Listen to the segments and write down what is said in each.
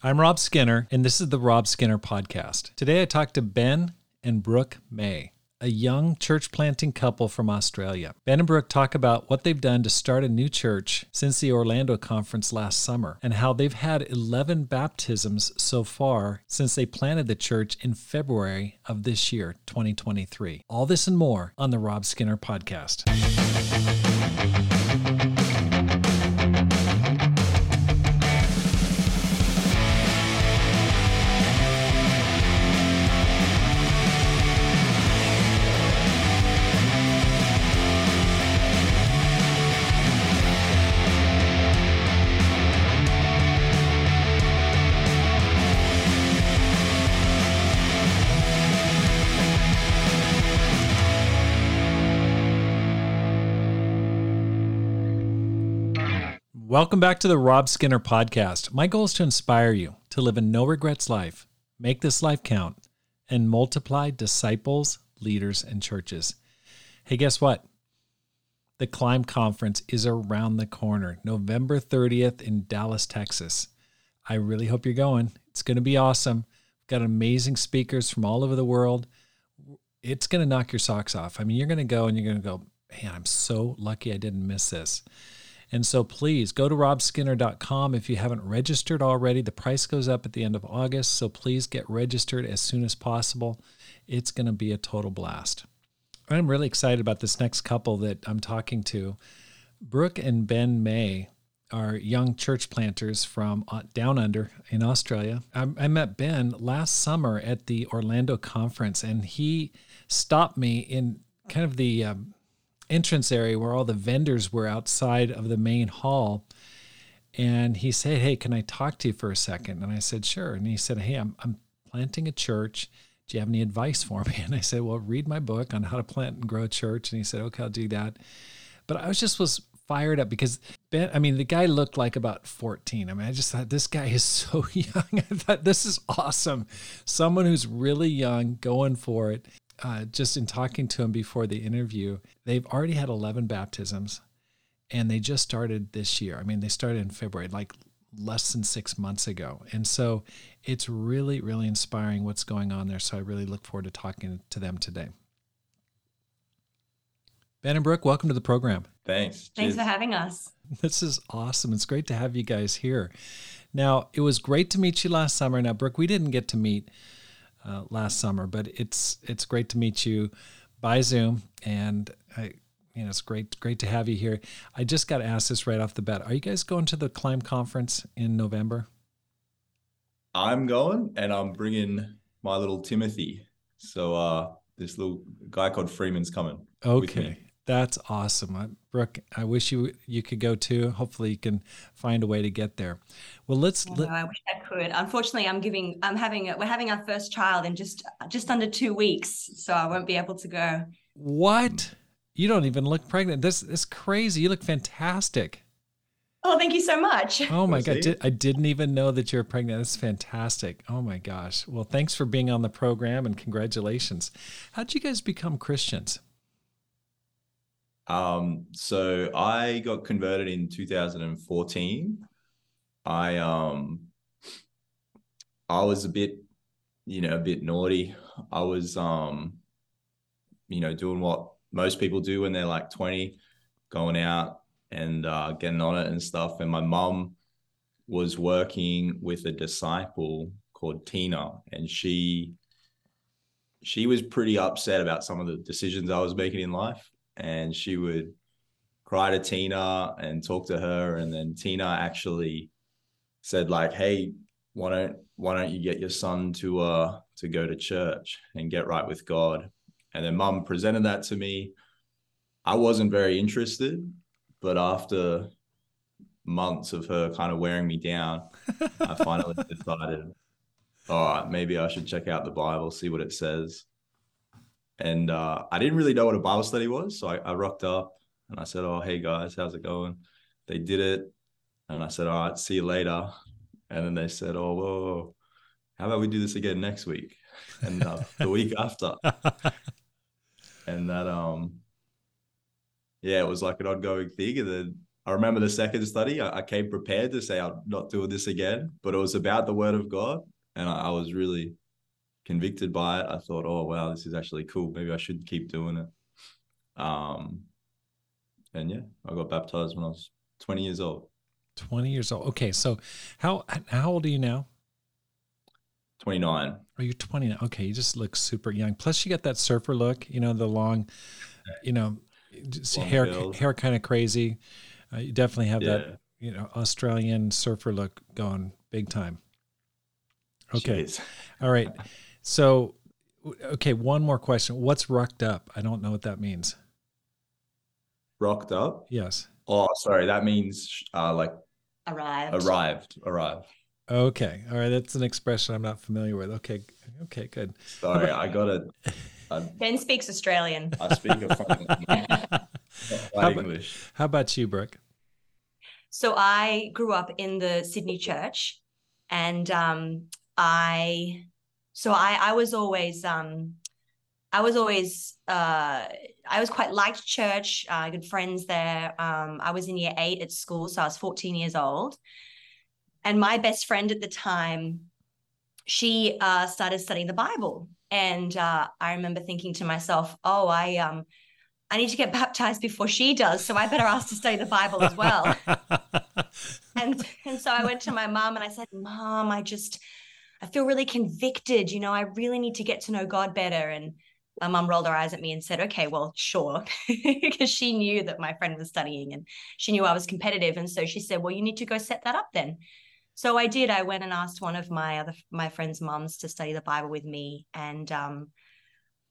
I'm Rob Skinner, and this is the Rob Skinner Podcast. Today I talked to Ben and Brooke Mey, a young church planting couple from Australia. Ben and Brooke talk about what they've done to start a new church since the Orlando conference last summer, and how they've had 11 baptisms so far since they planted the church in February of this year, 2023. All this and more on the Rob Skinner Podcast. Welcome back to the Rob Skinner podcast. My goal is to inspire you to live a no regrets life, make this life count, and multiply disciples, leaders, and churches. Hey, guess what? The Climb Conference is around the corner, November 30th in Dallas, Texas. I really hope you're going. It's going to be awesome. We've got amazing speakers from all over the world. It's going to knock your socks off. I mean, you're going to go and you're going to go, man, I'm so lucky I didn't miss this. And so please go to robskinner.com if you haven't registered already. The price goes up at the end of August, so please get registered as soon as possible. It's going to be a total blast. I'm really excited about this next couple that I'm talking to. Brooke and Ben Mey are young church planters from uh, down under in Australia. I, I met Ben last summer at the Orlando conference, and he stopped me in kind of the um, entrance area where all the vendors were outside of the main hall. And he said, Hey, can I talk to you for a second? And I said, Sure. And he said, Hey, I'm, I'm planting a church. Do you have any advice for me? And I said, Well, read my book on how to plant and grow a church. And he said, Okay, I'll do that. But I was just was fired up because Ben, I mean, the guy looked like about 14. I mean, I just thought this guy is so young. I thought this is awesome. Someone who's really young going for it uh, just in talking to him before the interview, they've already had 11 baptisms and they just started this year. I mean, they started in February, like less than six months ago. And so it's really, really inspiring what's going on there. So I really look forward to talking to them today. Ben and Brooke, welcome to the program. Thanks. Thanks Cheers. for having us. This is awesome. It's great to have you guys here. Now, it was great to meet you last summer. Now, Brooke, we didn't get to meet uh, last summer. But it's it's great to meet you by Zoom, and I, you know it's great great to have you here. I just got asked this right off the bat. Are you guys going to the Climb conference in November? I'm going, and I'm bringing my little Timothy. So uh, this little guy called Freeman's coming. Okay. That's awesome, I, Brooke. I wish you you could go too. Hopefully, you can find a way to get there. Well, let's. I, let, I wish I could. Unfortunately, I'm giving. I'm having. A, we're having our first child in just just under two weeks, so I won't be able to go. What? You don't even look pregnant. This is crazy. You look fantastic. Oh, thank you so much. Oh my god, did, I didn't even know that you're pregnant. That's fantastic. Oh my gosh. Well, thanks for being on the program and congratulations. How'd you guys become Christians? Um, so I got converted in 2014. I um I was a bit, you know, a bit naughty. I was um, you know, doing what most people do when they're like 20, going out and uh, getting on it and stuff. And my mum was working with a disciple called Tina, and she she was pretty upset about some of the decisions I was making in life and she would cry to Tina and talk to her. And then Tina actually said, like, hey, why don't why don't you get your son to uh to go to church and get right with God? And then mum presented that to me. I wasn't very interested, but after months of her kind of wearing me down, I finally decided, all right, maybe I should check out the Bible, see what it says. And uh, I didn't really know what a Bible study was. So I, I rocked up and I said, Oh, hey guys, how's it going? They did it. And I said, All right, see you later. And then they said, Oh, whoa, how about we do this again next week? And uh, the week after. and that, um, yeah, it was like an ongoing thing. And then I remember the second study, I, I, came prepared to say I'm not doing this again, but it was about the word of God. And I, I, was really convicted by it. I thought, oh, wow, this is actually cool. Maybe I should keep doing it. Um, and yeah, I got baptized when I was 20 years old. 20 years old. Okay. So how, how old are you now? 29. Oh, you're 29. Okay. You just look super young. Plus you got that surfer look, you know, the long, you know, hair, hair kind of crazy uh, you definitely have yeah. that, you know, Australian surfer look going big time. Okay. Jeez. All right. So, okay, one more question. What's rucked up? I don't know what that means. Rocked up? Yes. Oh, sorry. That means uh, like arrived. Arrived. Arrived. Okay. All right. That's an expression I'm not familiar with. Okay. Okay. Good. Sorry, I got it. Ben speaks Australian. I speak a how English. About, how about you, Brooke? So I grew up in the Sydney church, and um, I, so I, I was always, um, I was always, uh, I was quite liked church. Uh, I had friends there. Um, I was in year eight at school, so I was 14 years old, and my best friend at the time, she uh, started studying the Bible, and uh, I remember thinking to myself, "Oh, I um." I need to get baptized before she does, so I better ask to study the Bible as well. and and so I went to my mom and I said, "Mom, I just I feel really convicted. You know, I really need to get to know God better." And my mom rolled her eyes at me and said, "Okay, well, sure," because she knew that my friend was studying and she knew I was competitive, and so she said, "Well, you need to go set that up then." So I did. I went and asked one of my other my friends' moms to study the Bible with me, and um,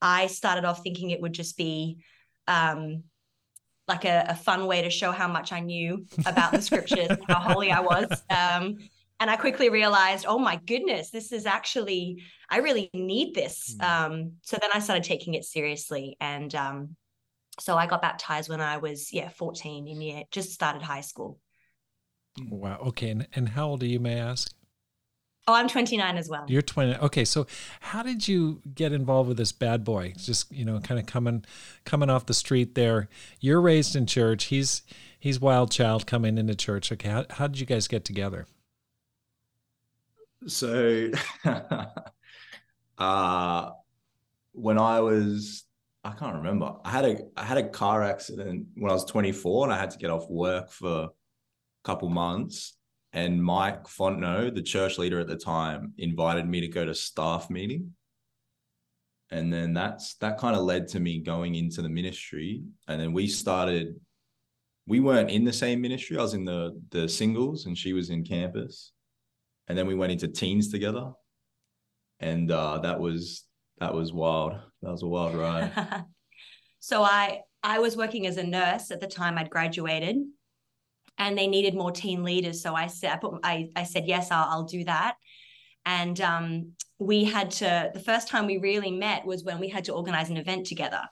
I started off thinking it would just be um, like a, a, fun way to show how much I knew about the scriptures, how holy I was. Um, and I quickly realized, oh my goodness, this is actually, I really need this. Hmm. Um, so then I started taking it seriously. And um, so I got baptized when I was, yeah, 14 in year, just started high school. Wow. Okay. And, and how old are you, may I ask? Oh, I'm 29 as well. You're 20. Okay, so how did you get involved with this bad boy? Just you know, kind of coming coming off the street there. You're raised in church. He's he's wild child coming into church. Okay, how how did you guys get together? So, uh, when I was I can't remember. I had a I had a car accident when I was 24, and I had to get off work for a couple months and Mike Fontenot, the church leader at the time, invited me to go to staff meeting. And then that's that kind of led to me going into the ministry. And then we started, we weren't in the same ministry. I was in the the singles and she was in campus. And then we went into teens together. And uh, that was that was wild. That was a wild ride. so I I was working as a nurse at the time I'd graduated and they needed more teen leaders. So I said, I, put, I, I said, yes, I'll, I'll do that. And um, we had to, the first time we really met was when we had to organize an event together.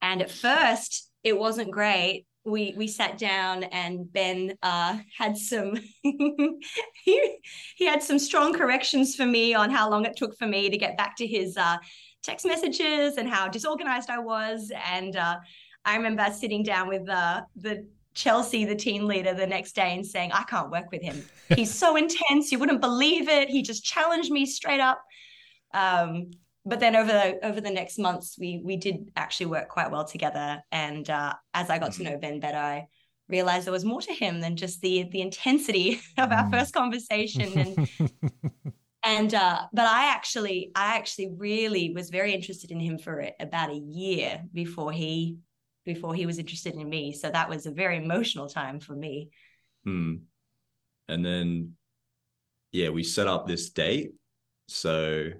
And at first, it wasn't great. We we sat down and Ben uh, had some he, he had some strong corrections for me on how long it took for me to get back to his uh, text messages and how disorganized I was. And uh, I remember sitting down with uh, the Chelsea, the team leader, the next day and saying, I can't work with him. He's so intense. You wouldn't believe it. He just challenged me straight up. Um, but then over the over the next months, we we did actually work quite well together. And uh, as I got to mm-hmm. know Ben better, I realized there was more to him than just the the intensity of our mm. first conversation. And and uh, but I actually I actually really was very interested in him for about a year before he before he was interested in me. So that was a very emotional time for me. Hmm. And then, yeah, we set up this date. So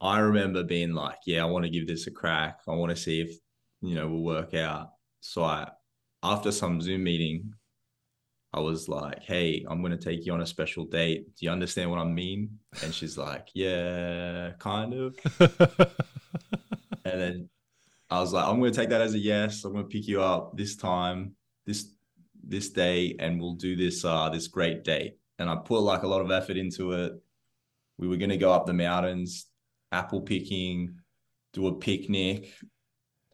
I remember being like, yeah, I want to give this a crack. I want to see if, you know, we'll work out. So I, after some Zoom meeting, I was like, hey, I'm going to take you on a special date. Do you understand what I mean? And she's like, yeah, kind of. and then I was like, I'm going to take that as a yes. I'm going to pick you up this time, this this day, and we'll do this uh this great date. And I put like a lot of effort into it. We were going to go up the mountains, apple picking, do a picnic,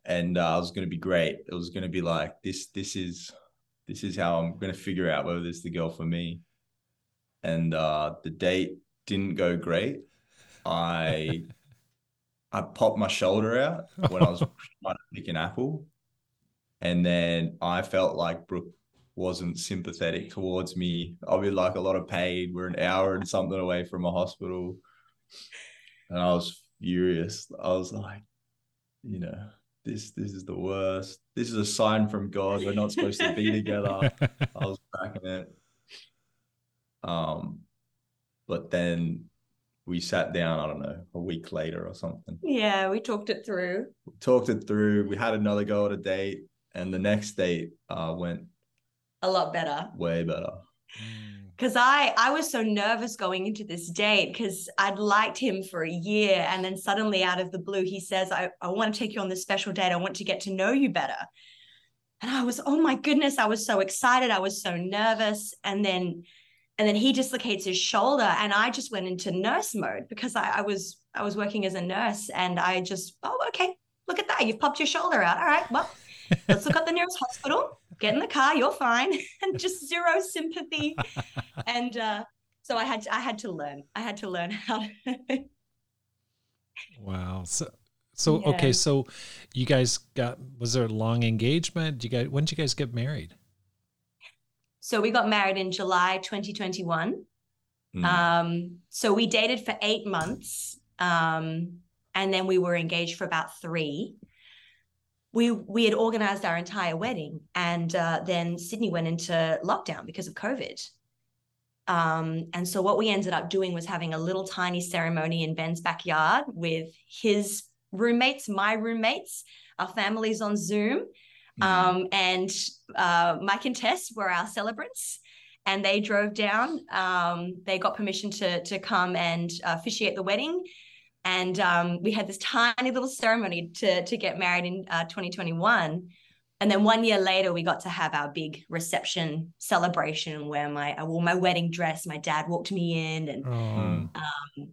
and uh, it was going to be great. It was going to be like this. This is this is how I'm going to figure out whether this is the girl for me. And uh, the date didn't go great. I I popped my shoulder out when I was trying to pick an apple, and then I felt like Brooke wasn't sympathetic towards me. I'll be like a lot of pain. We're an hour and something away from a hospital, and I was furious. I was like, you know, this this is the worst. This is a sign from God. We're not supposed to be together. I was cracking it. Um, but then we sat down, I don't know, a week later or something. Yeah, we talked it through. We talked it through. We had another go at a date, and the next date uh, went a lot better. Way better. Because I I was so nervous going into this date because I'd liked him for a year, and then suddenly out of the blue he says, "I I want to take you on this special date. I want to get to know you better." And I was, oh my goodness, I was so excited. I was so nervous, and then and then he dislocates his shoulder and i just went into nurse mode because I, I, was i was working as a nurse and i just oh okay look at that you've popped your shoulder out all right well let's look at the nearest hospital get in the car you're fine and just zero sympathy and uh, so i had to, i had to learn i had to learn how to wow so so yeah. okay so you guys got was there a long engagement you guys when did you guys get married so we got married in July 2021. Mm. Um, so we dated for eight months. Um, and then we were engaged for about three. We we had organized our entire wedding, and uh, then Sydney went into lockdown because of COVID. Um, and so what we ended up doing was having a little tiny ceremony in Ben's backyard with his roommates, my roommates, our families on Zoom, Mm-hmm. Um, and uh, Mike and Tess were our celebrants, and they drove down. Um, they got permission to to come and uh, officiate the wedding, and um, we had this tiny little ceremony to to get married in uh, 2021. And then one year later, we got to have our big reception celebration where my I wore my wedding dress. My dad walked me in, and oh. um,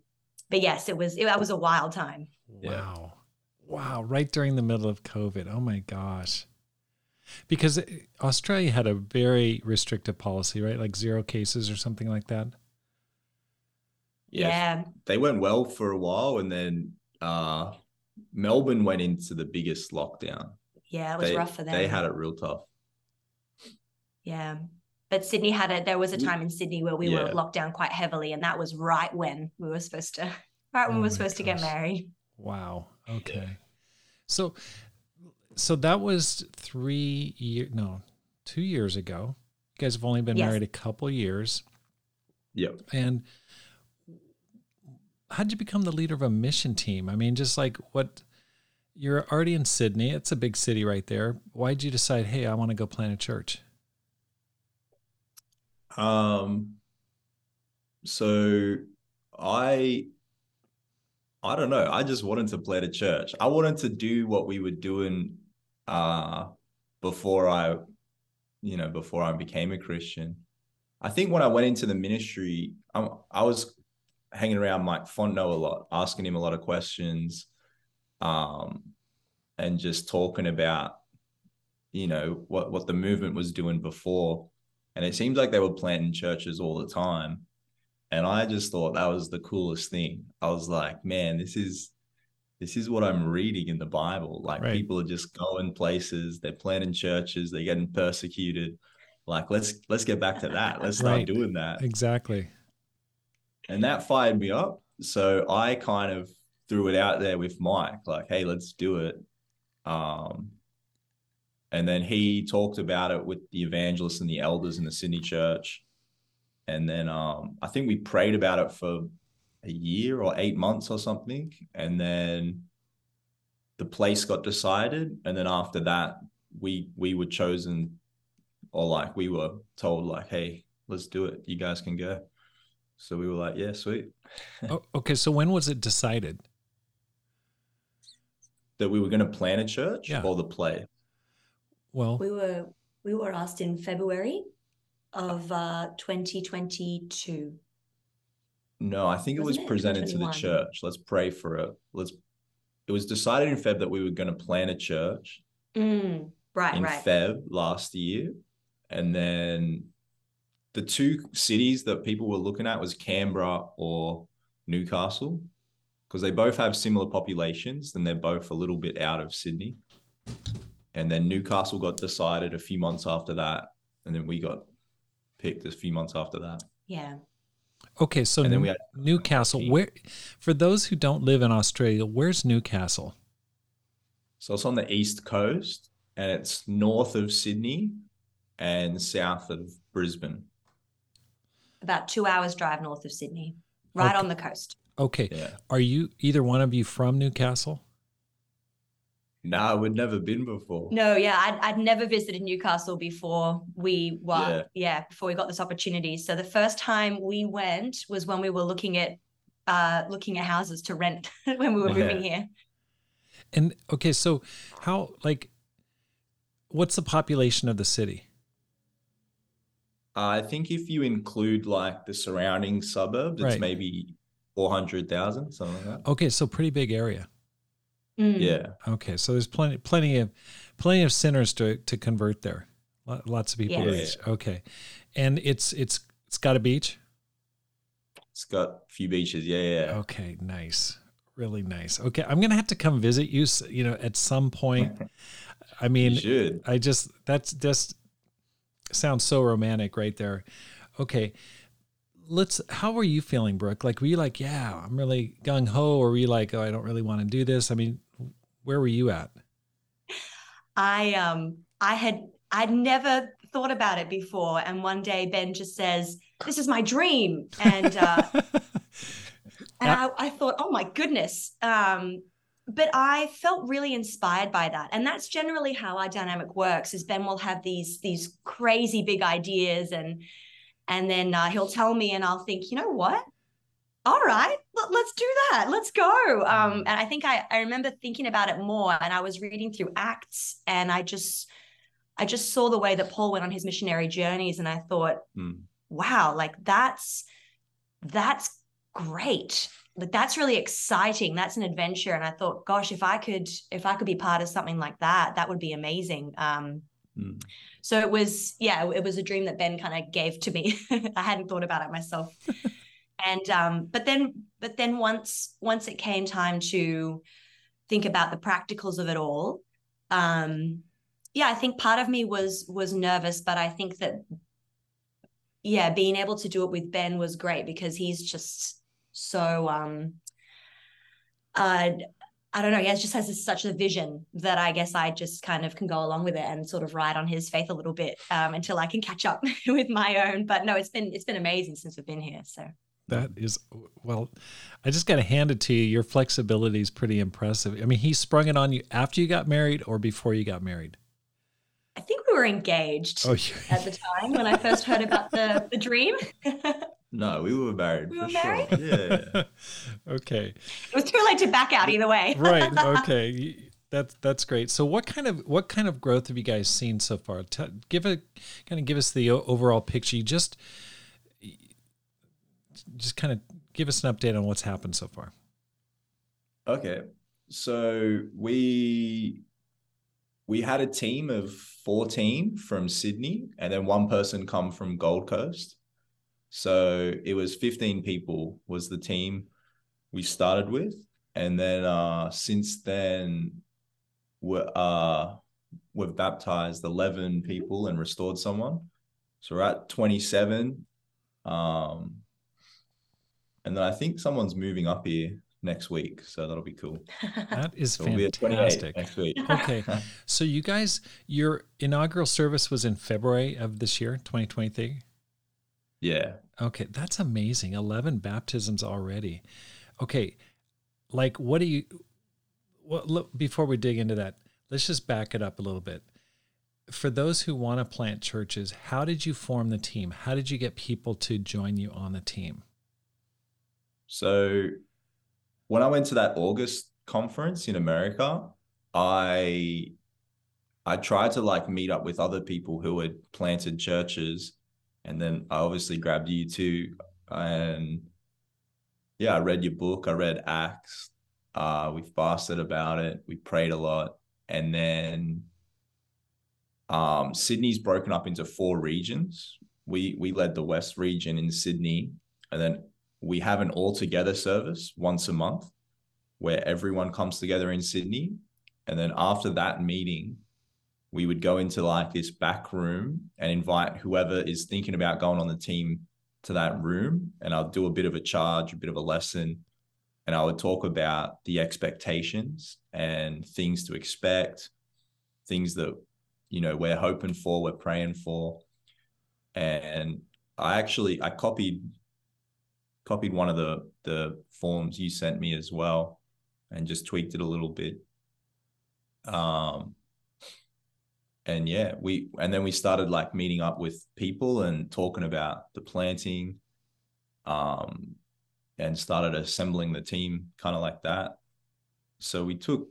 but yes, it was it, that was a wild time. Wow, wow! Right during the middle of COVID. Oh my gosh because Australia had a very restrictive policy, right? Like zero cases or something like that. Yeah. yeah. They went well for a while and then uh, Melbourne went into the biggest lockdown. Yeah, it was they, rough for them. They had it real tough. Yeah. But Sydney had it. There was a time in Sydney where we yeah. were locked down quite heavily, and that was right when we were supposed to, right when oh we were supposed gosh. to get married. Wow. Okay. So so that was three years, no, two years ago. You guys have only been yes. married a couple years. Yep. And how did you become the leader of a mission team? I mean, just like what you're already in Sydney, it's a big city right there. Why'd you decide, hey, I want to go plant a church? Um, so I I don't know. I just wanted to plant a church. I wanted to do what we were doing uh, before I, you know, before I became a Christian. I think when I went into the ministry, I, I was hanging around Mike Fontenot a lot, asking him a lot of questions, um, and just talking about, you know, what what the movement was doing before. And it seems like they were planting churches all the time. And I just thought that was the coolest thing. I was like, man, this is this is what I'm reading in the Bible. Like right. people are just going places, they're planting churches, they're getting persecuted. Like let's let's get back to that. Let's start right. doing that. Exactly. And that fired me up. So I kind of threw it out there with Mike, like, hey, let's do it. Um, and then he talked about it with the evangelists and the elders in the Sydney church. And then um, I think we prayed about it for a year or eight months or something. And then the place got decided. And then after that, we we were chosen or like we were told like, hey, let's do it. You guys can go. So we were like, yeah, sweet. oh, okay. So when was it decided? That we were going to plan a church yeah. or the play? Well, we were we were asked in February of uh, 2022. No, I think it was presented to the church. Let's pray for it. Let's. It was decided in Feb that we were going to plan a church. Mm, right, in right. Feb last year, and then the two cities that people were looking at was Canberra or Newcastle because they both have similar populations and they're both a little bit out of Sydney. And then Newcastle got decided a few months after that, and then we got picked a few months after that. Yeah. Okay, so And then we New- had- Newcastle. Where, for those who don't live in Australia, where's Newcastle? So it's on the east coast and it's north of Sydney and south of Brisbane. About two hours drive north of Sydney, right Okay. on the coast. Okay, Yeah. are you either one of you from Newcastle? No, we'd never been before. No, yeah, I'd, I'd never visited Newcastle before we were, Yeah. yeah. before we got this opportunity. So the first time we went was when we were looking at, uh, looking at houses to rent when we were Yeah. moving here. And okay, so how like what's the population of the city? I think if you include like the surrounding suburbs, it's Right. maybe 400,000, something like that. Okay, so pretty big area. Mm. Yeah. Okay, so there's plenty plenty of plenty of sinners to to convert there. Lots of people to Yes. reach. Okay. And it's it's it's got a beach? It's got a few beaches. Yeah. Yeah. Okay, nice. Really nice. Okay, I'm going to have to come visit you, you know, at some point. I mean, you should. I just that's just sounds so romantic right there. Okay. Let's how were you feeling, Brooke? Like were you like, yeah, I'm really gung ho, or were you like, oh, I don't really want to do this? I mean, where were you at? I um I had I'd never thought about it before, and one day Ben just says, "This is my dream," and uh, and I, I thought, "Oh my goodness." Um, but I felt really inspired by that, and that's generally how our dynamic works. Is Ben will have these these crazy big ideas, and and then uh, he'll tell me, and I'll think, you know what? All right, let, let's do that. Let's go. Um, and I think I, I remember thinking about it more, and I was reading through Acts, and I just I just saw the way that Paul went on his missionary journeys, and I thought, Mm. wow, like that's that's great. That's really exciting. That's an adventure. And I thought, gosh, if I could, if I could be part of something like that, that would be amazing. Um, Mm. so it was, yeah, it was a dream that Ben kind of gave to me. I hadn't thought about it myself. and um, but then, but then once once it came time to think about the practicals of it all, um, yeah, I think part of me was was nervous, but I think that yeah, being able to do it with Ben was great because he's just so um uh I don't know, he has, just has this, such a vision that I guess I just kind of can go along with it and sort of ride on his faith a little bit um, until I can catch up with my own. But no, it's been it's been amazing since we've been here. So That is well, I just got to hand it to you. Your flexibility is pretty impressive. I mean, he sprung it on you after you got married or before you got married. I think we were engaged Oh, you, at the time when I first heard about the the dream. it No, we mm-hmm. were married. We for were sure. married? Yeah. okay, It was too late to back out either way. right. Okay, that's that's great. So, what kind of what kind of growth have you guys seen so far? T- give a kind of give us the overall picture. You just just kind of give us an update on what's happened so far. Okay. So we we had a team of 14 from Sydney and then one person come from Gold Coast. So it was 15 people was the team we started with. And then uh since then we're uh we've baptized 11 people and restored someone. So we're at 27. Um and then I think someone's moving up here next week. So that'll be cool. That is So we'll be at 28 fantastic. next week. Okay, so you guys, your inaugural service was in February of this year, 2023. Yeah. Okay, that's amazing. 11 baptisms already. Okay, like what do you well look, before we dig into that, let's just back it up a little bit. For those who want to plant churches, how did you form the team? How did you get people to join you on the team? So when I went to that August conference in America, I I tried to like meet up with other people who had planted churches. And then I obviously grabbed you too. And yeah, I read your book. I read Acts. Uh, we fasted about it. We prayed a lot. And then um, Sydney's broken up into four regions. We we led the West region in Sydney, and then we have an all together service once a month where everyone comes together in Sydney. And then after that meeting, we would go into like this back room and invite whoever is thinking about going on the team to that room. And I'll do a bit of a charge, a bit of a lesson. And I would talk about the expectations and things to expect, things that, you know, we're hoping for, we're praying for. And I actually I copied copied one of the the forms you sent me as well and just tweaked it a little bit. Um, and yeah, we and then we started like meeting up with people and talking about the planting, um, and started assembling the team kind of like that. So we took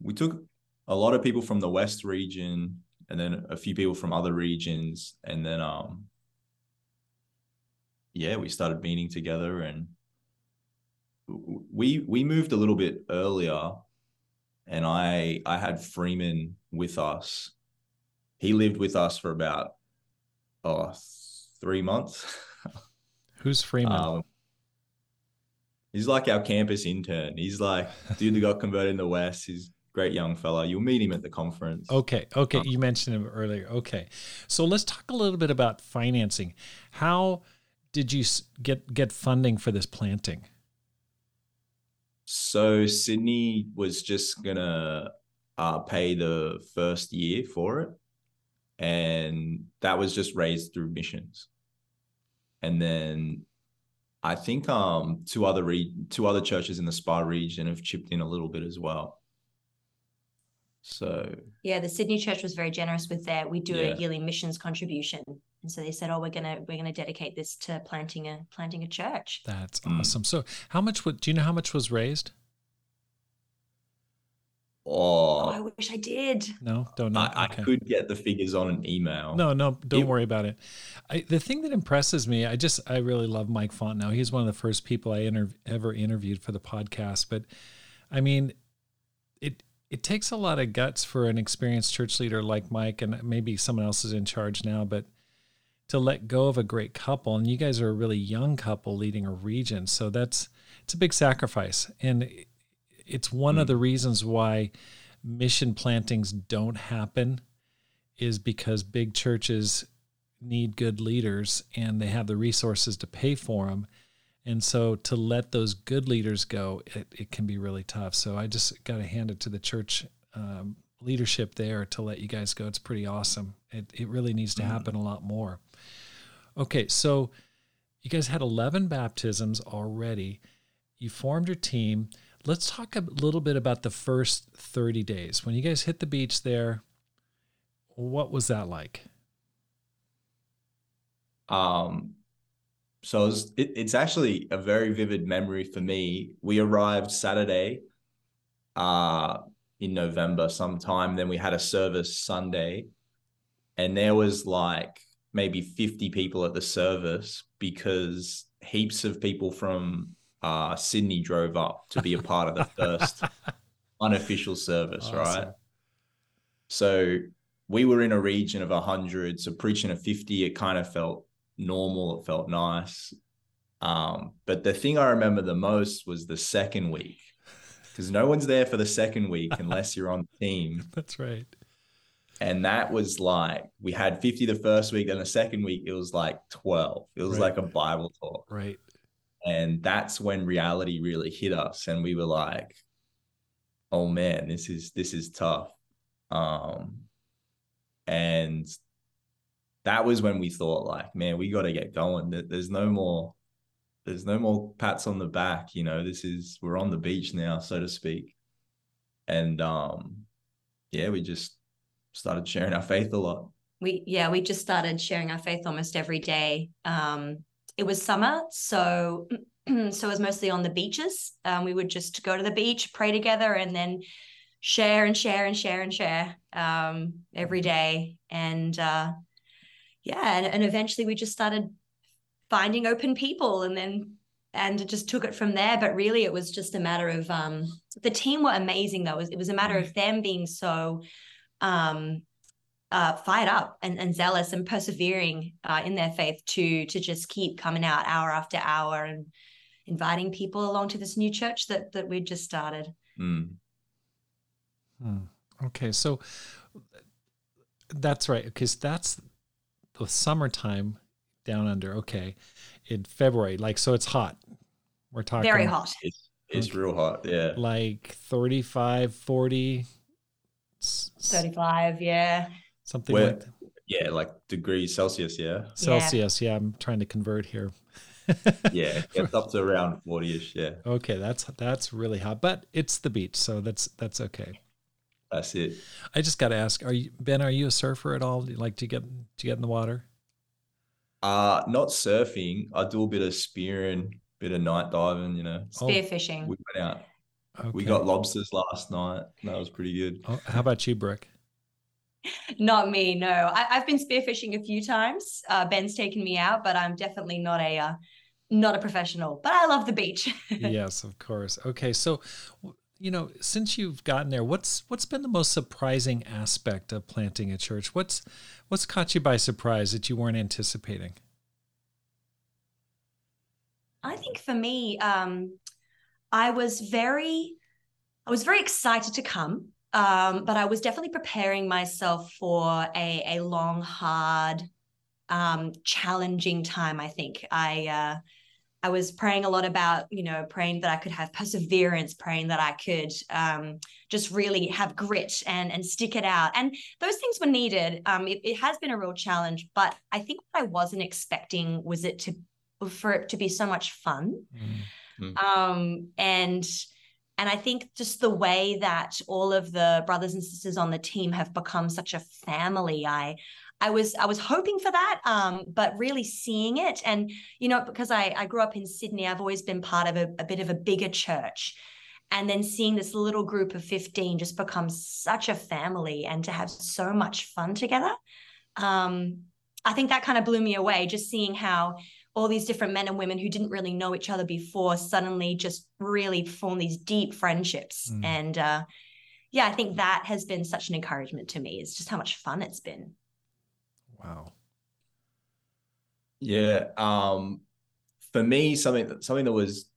we took a lot of people from the West region and then a few people from other regions, and then um, yeah, we started meeting together and we we moved a little bit earlier and I I had Freeman with us. He lived with us for about oh three months. Who's Freeman? Um, he's like our campus intern. He's like dude that got converted in the West. He's a great young fella. You'll meet him at the conference. Okay. Okay. Um, you mentioned him earlier. Okay. So let's talk a little bit about financing. How did you get get funding for this planting? So Sydney was just gonna uh, pay the first year for it, and that was just raised through missions. And then I think um two other re- two other churches in the Spa region have chipped in a little bit as well. So yeah, the Sydney church was very generous with that. We do yeah. a yearly missions contribution, and so they said, "Oh, we're gonna we're gonna dedicate this to planting a planting a church." That's mm. awesome. So, how much would do you know how much was raised? Oh, oh I wish I did. No, don't know. I, okay. I, could get the figures on an email. No, no, don't it, worry about it. I, the thing that impresses me, I just I really love Mike Fontenot. He's one of the first people I inter- ever interviewed for the podcast. But I mean, it it takes a lot of guts for an experienced church leader like Mike, and maybe someone else is in charge now, but to let go of a great couple. And you guys are a really young couple leading a region. So that's, it's a big sacrifice. And it's one mm. of the reasons why mission plantings don't happen is because big churches need good leaders and they have the resources to pay for them. And so to let those good leaders go, it, it can be really tough. So I just got to hand it to the church um, leadership there to let you guys go. It's pretty awesome. It, it really needs to mm. happen a lot more. Okay, so you guys had 11 baptisms already. You formed your team. Let's talk a little bit about the first 30 days. When you guys hit the beach there, what was that like? Um, so it was, it, it's actually a very vivid memory for me. We arrived Saturday uh, in November sometime. Then we had a service Sunday, and there was like maybe 50 people at the service because heaps of people from uh, Sydney drove up to be a part of the first unofficial service, awesome. right? So we were in a region of 100. So preaching a 50, it kind of felt normal. It felt nice. Um, but the thing I remember the most was the second week because no one's there for the second week unless you're on the team. That's right. And that was like, we had 50 the first week, then the second week, it was like 12. It was right. like a Bible talk. Right. And that's when reality really hit us. And we were like, oh man, this is, this is tough. Um, and that was when we thought like, man, we got to get going. There's no more, there's no more pats on the back. You know, this is, we're on the beach now, so to speak. And, um, yeah, we just started sharing our faith a lot. We yeah, we just started sharing our faith almost every day. Um, it was summer, so so it was mostly on the beaches. Um, we would just go to the beach, pray together, and then share and share and share and share um, every day. And uh, yeah, and, and eventually we just started finding open people, and then and it just took it from there. But really, it was just a matter of um, the team were amazing though. It was, it was a matter of them being so um, uh, fired up and, and zealous and persevering uh, in their faith to to just keep coming out hour after hour and inviting people along to this new church that that we just started. Mm. Hmm. Okay, so that's right because that's the summertime down under. Okay, in February, like so, it's hot. We're talking Very hot. It's, it's real hot. Yeah. like 35, 40, s- s- 35, yeah. something Where- like that. Yeah, like degrees Celsius. Yeah. Celsius. Yeah, I'm trying to convert here. Yeah. Gets up to around 40 ish. Yeah. Okay, that's that's really hot, but it's the beach, so that's that's okay. That's it. I just got to ask: Are you Ben? Are you a surfer at all? Do you Like, to get to get in the water? Uh, not surfing. I do a bit of spearing, bit of night diving, you know. Oh. Spearfishing. We went out. Okay. We got lobsters last night. That was pretty good. Oh, how about you, Brooke? Not me, no. I, I've been spearfishing a few times. Uh, Ben's taken me out, but I'm definitely not a uh, not a professional. But I love the beach. yes, of course. Okay, so w- you know, since you've gotten there, what's what's been the most surprising aspect of planting a church? What's what's caught you by surprise that you weren't anticipating? I think for me, um, I was very, I was very excited to come, um, but I was definitely preparing myself for a a long, hard, um, challenging time. I think I. Uh, I was praying a lot about, you know, praying that I could have perseverance, praying that I could um, just really have grit and and stick it out. And those things were needed. Um, it, it has been a real challenge, but I think what I wasn't expecting was it to for it to be so much fun. Um, and and I think just the way that all of the brothers and sisters on the team have become such a family, I I was I was hoping for that, um, but really seeing it, and you know, because I I grew up in Sydney, I've always been part of a, a bit of a bigger church, and then seeing this little group of fifteen just become such a family, and to have so much fun together, um, I think that kind of blew me away. Just seeing how all these different men and women who didn't really know each other before suddenly just really form these deep friendships, Mm. and uh, yeah, I think that has been such an encouragement to me. Is just how much fun it's been. Wow. Yeah. Um, for me, something that something that was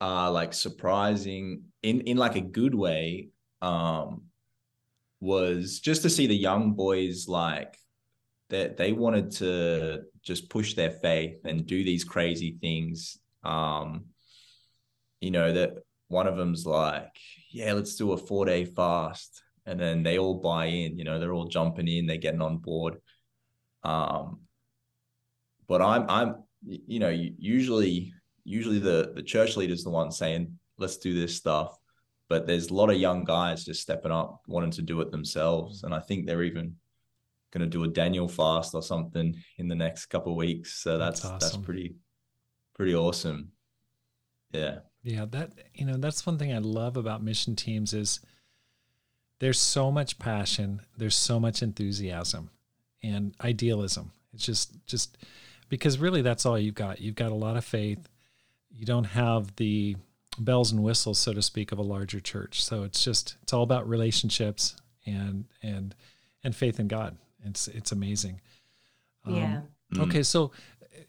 uh like surprising in in like a good way, um, was just to see the young boys like that they wanted to just push their faith and do these crazy things. Um, you know, that one of them's like, yeah, let's do a four day fast. And then they all buy in, you know, they're all jumping in, they're getting on board. Um, but I'm I'm you know usually usually the the church leader's the one saying let's do this stuff, but there's a lot of young guys just stepping up wanting to do it themselves, and I think they're even going to do a Daniel fast or something in the next couple of weeks. So That's that's that's, pretty pretty awesome. Yeah. Yeah, that you know, that's one thing I love about mission teams is there's so much passion, there's so much enthusiasm and idealism. It's just just because really that's all you've got. You've got a lot of faith. You don't have the bells and whistles, so to speak, of a larger church. So it's just it's all about relationships and and and faith in God. It's it's amazing. Um, yeah. Mm. Okay, so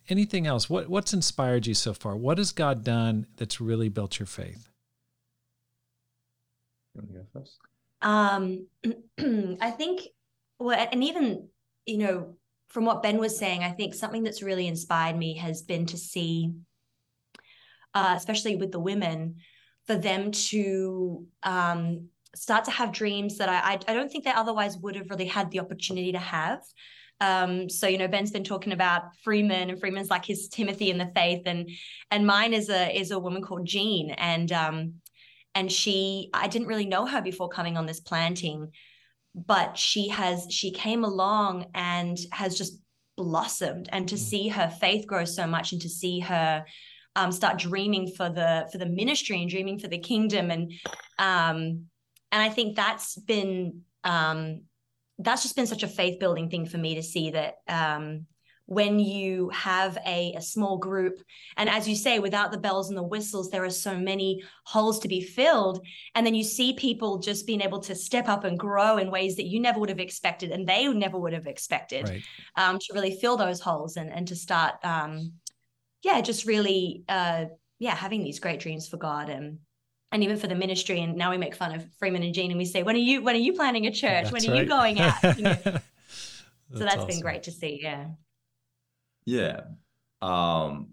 anything else? What what's inspired you so far? What has God done that's really built your faith? You want to go first? Um, I think, well, and even, you know, from what Ben was saying, I think something that's really inspired me has been to see, uh, especially with the women, for them to um, start to have dreams that I, I don't think they otherwise would have really had the opportunity to have. Um, so you know, Ben's been talking about Freeman, and Freeman's like his Timothy in the faith, and and mine is a is a woman called Jean, and um, and she I didn't really know her before coming on this planting, but she has she came along and has just blossomed, and to Mm. see her faith grow so much, and to see her um, start dreaming for the for the ministry and dreaming for the kingdom, and um, and I think that's been um, that's just been such a faith building thing for me to see that um, when you have a, a small group. And as you say, without the bells and the whistles, there are so many holes to be filled. And then you see people just being able to step up and grow in ways that you never would have expected and they never would have expected Right. um, to really fill those holes and, and to start, um, yeah, just really, uh, yeah, having these great dreams for God and and even for the ministry. And now we make fun of Freeman and Jean and we say, when are you when are you planning a church? when are you going out? You know? so that's been great to see. Yeah. Yeah. Um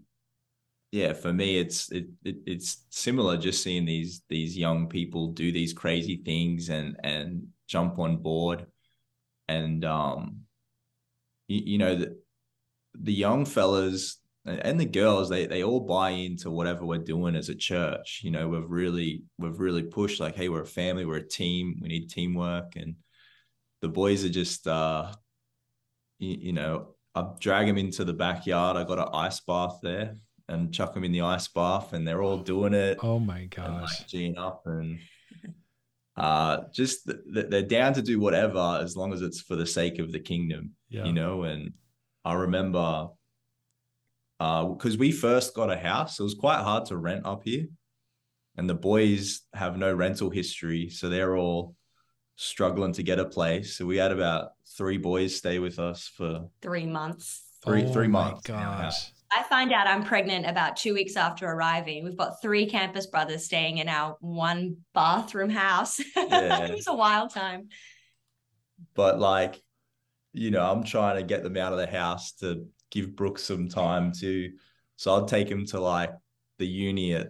yeah, for me it's it, it it's similar just seeing these these young people do these crazy things and and jump on board. And um you, you know the the young fellas and the girls they they all buy into whatever we're doing as a church. You know we've really we've really pushed like hey we're a family we're a team we need teamwork. And the boys are just uh you, you know I drag them into the backyard I got an ice bath there and chuck them in the ice bath and they're all doing it Oh my gosh. like Gene up and uh just th- th- they're down to do whatever as long as it's for the sake of the kingdom Yeah. you know and i remember uh because we first got a house it was quite hard to rent up here and the boys have no rental history so they're all struggling to get a place so we had about three boys stay with us for Three months. three oh three my months in our house. Gosh. I find out I'm pregnant about two weeks after arriving. We've got three campus brothers staying in our one bathroom house. Yeah. it was a wild time. but like you know i'm trying to get them out of the house to give brooks some time to so i'd take him to like the uni at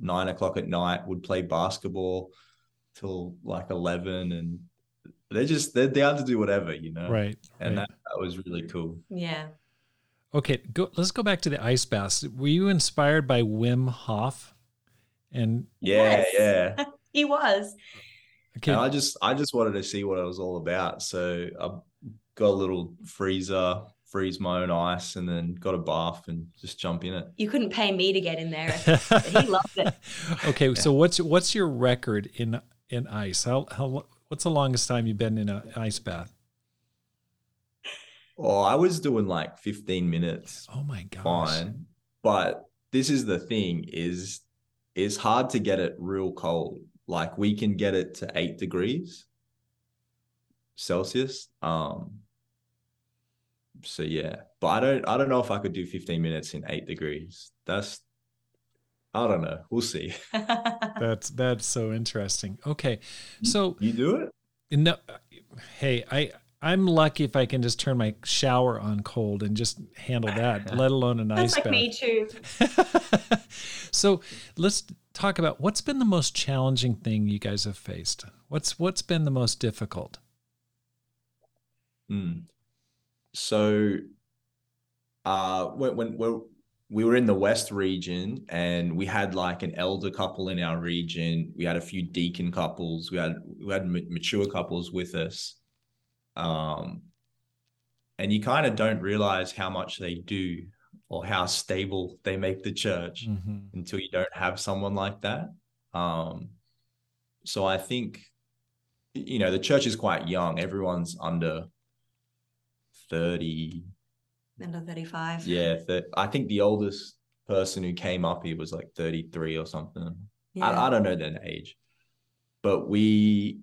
nine o'clock at night would play basketball till like 11 and they're just they're down to do whatever you know Right. and right. that, that was really cool Yeah. Okay, go, let's go back to the ice baths. Were you inspired by Wim Hof? And yeah Yes. yeah He was. okay, and i just i just wanted to see what it was all about so i got a little freezer freeze my own ice and then got a bath and just jump in it You couldn't pay me to get in there. he loved it. okay, so what's what's your record in in ice? How how what's the longest time you've been in an ice bath? Oh, I was doing like 15 minutes, Oh my gosh. fine. But this is the thing is it's hard to get it real cold. Like we can get it to 8 degrees Celsius. Um so yeah, but I don't I don't know if I could do 15 minutes in 8 degrees. That's I don't know. We'll see. That's that's so interesting. Okay, so You do it? no, hey, I I'm lucky if I can just turn my shower on cold and just handle that, let alone an That's ice like bath. me too. so let's talk about what's been the most challenging thing you guys have faced. What's what's been the most difficult? Mm. So, uh, when, when when we were in the West region and we had like an elder couple in our region, we had a few deacon couples, we had we had ma- mature couples with us, um, and you kind of don't realize how much they do or how stable they make the church Mhm. until you don't have someone like that. Um, so I think, you know, the church is quite young. Everyone's under 30. Under 35. Yeah. Th- I think the oldest person who came up here was like 33 or something. Yeah. I, I don't know their age, but we,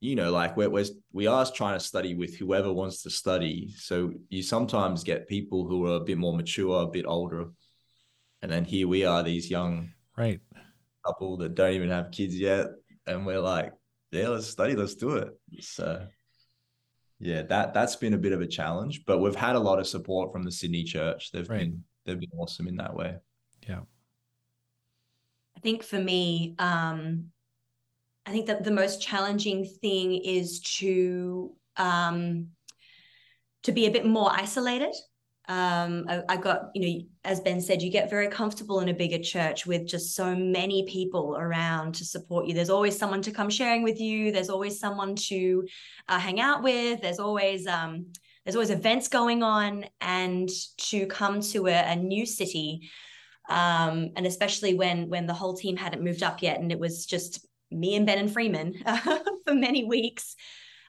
you know, like we're, we're, we are trying to study with whoever wants to study. So you sometimes get people who are a bit more mature, a bit older. And then here we are, these young Right. couple that don't even have kids yet. And we're like, yeah, let's study, let's do it. So yeah, that that's been a bit of a challenge, but we've had a lot of support from the Sydney church. They've Right. been they've been awesome in that way. Yeah. I think for me, um, I think that the most challenging thing is to um, to be a bit more isolated. Um, I, I got, you know, as Ben said, you get very comfortable in a bigger church with just so many people around to support you. There's always someone to come sharing with you. There's always someone to uh, hang out with. There's always um, there's always events going on, and to come to a, a new city um, and especially when when the whole team hadn't moved up yet and it was just me and Ben and Freeman for many weeks.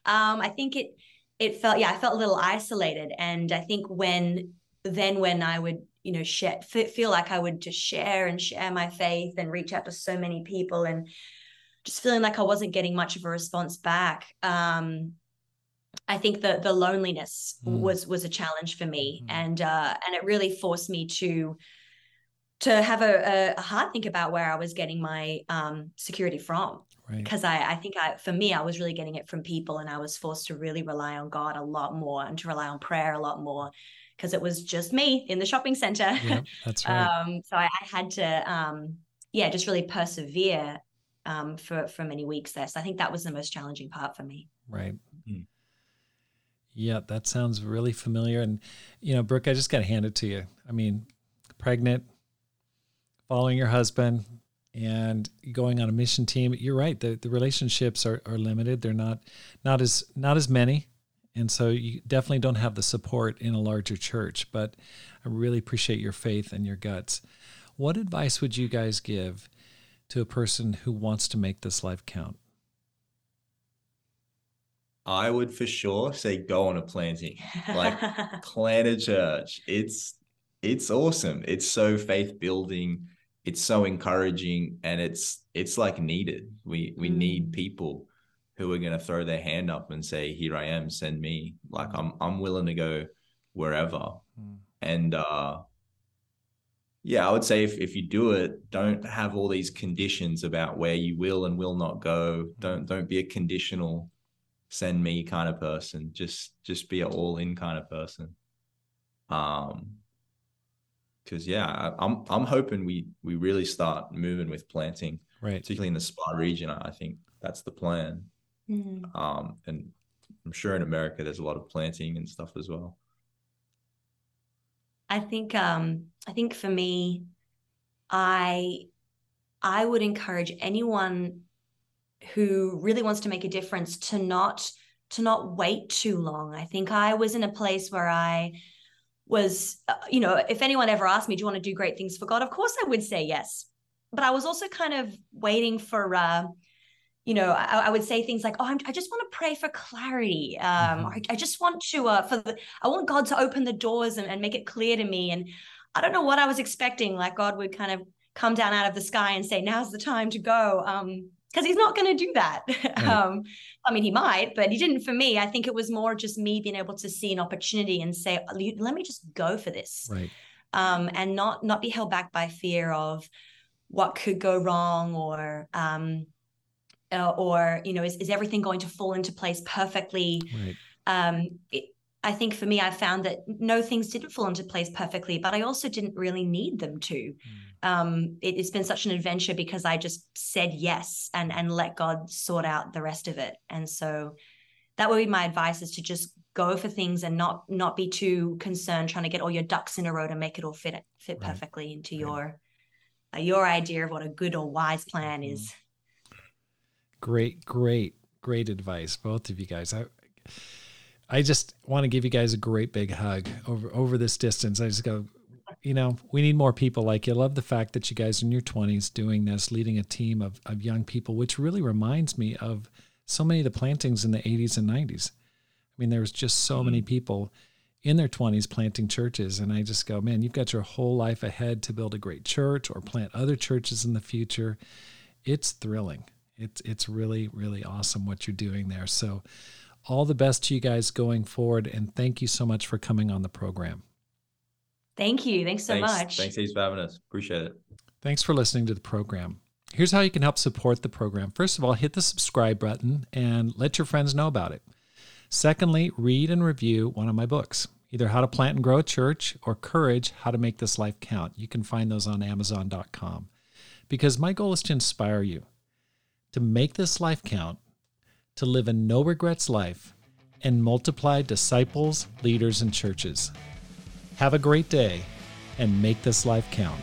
Um, I think it it felt yeah i felt a little isolated and i think when then when i would you know share feel like i would just share and share my faith and reach out to so many people and just feeling like i wasn't getting much of a response back um i think the the loneliness mm. was was a challenge for me mm. and uh and it really forced me to to have a, a hard think about where i was getting my um security from Right. Because I, I think I, for me, I was really getting it from people, and I was forced to really rely on God a lot more and to rely on prayer a lot more because it was just me in the shopping center. Yeah, that's right. um, so I, I, had to, um, yeah, just really persevere um, for for many weeks there. So I think that was the most challenging part for me. Right. Mm. Yeah, that sounds really familiar. And you know, Brooke, I just got to hand it to you. I mean, pregnant, following your husband, and going on a mission team you're right the, the relationships are, are limited. They're not not as not as many. And so you definitely don't have the support in a larger church but i really appreciate your faith and your guts. What advice would you guys give to a person who wants to make this life count? I would for sure say go on a planting like plant a church. It's it's awesome. It's so faith building it's so encouraging and it's it's like needed. We we mm. need people who are going to throw their hand up and say, "Here I am, send me." Like I'm I'm willing to go wherever. Mm. And uh yeah, I would say if, if you do it, don't have all these conditions about where you will and will not go. Don't don't be a conditional send me kind of person. Just just be an all in kind of person. Um because yeah, I'm I'm hoping we we really start moving with planting, right? Particularly in the Spa region, I think that's the plan. Mm. Um, and I'm sure in America there's a lot of planting and stuff as well. I think um, I think for me, I I would encourage anyone who really wants to make a difference to not to not wait too long. I think I was in a place where I was, uh, you know, if anyone ever asked me, do you want to do great things for God? Of course I would say yes. But I was also kind of waiting for, uh, you know, I, I, would say things like, "Oh, I'm, i just want to pray for clarity. Um, mm-hmm. I, I, just want to, uh, for the, I want God to open the doors and, and make it clear to me." And I don't know what I was expecting. Like God would kind of come down out of the sky and say, "Now's the time to go." Um, because he's not going to do that. Right. Um, I mean, he might, but he didn't for me. I think it was more just me being able to see an opportunity and say, "Let me just go for this," right? Um, and not not be held back by fear of what could go wrong or um, uh, or you know, is is everything going to fall into place perfectly? Right. Um, it, I think for me, I found that no things didn't fall into place perfectly, but I also didn't really need them to. Mm um, it, has been such an adventure because I just said yes and and let God sort out the rest of it. And so that would be my advice is to just go for things and not not be too concerned trying to get all your ducks in a row to make it all fit fit right. perfectly into right. your uh, your idea of what a good or wise plan mm-hmm. is. Great, great, great advice, both of you guys. I I just want to give you guys a great big hug over over this distance. I just go, you know, we need more people like you. I love the fact that you guys in your 20s doing this, leading a team of, of young people, which really reminds me of so many of the plantings in the 80s and 90s. I mean, there was just so mm-hmm. many people in their 20s planting churches. And I just go, man, you've got your whole life ahead to build a great church or plant other churches in the future. It's thrilling. It's, it's really, really awesome what you're doing there. So, all the best to you guys going forward. And thank you so much for coming on the program. Thank you. Thanks so Thanks. much. Thanks, Ace, for having us. Appreciate it. Thanks for listening to the program. Here's how you can help support the program. First of all, hit the subscribe button and let your friends know about it. Secondly, read and review one of my books, either How to Plant and Grow a Church or Courage How to Make This Life Count. You can find those on Amazon.com. Because my goal is to inspire you to make this life count, to live a no regrets life, and multiply disciples, leaders, and churches. Have a great day and make this life count.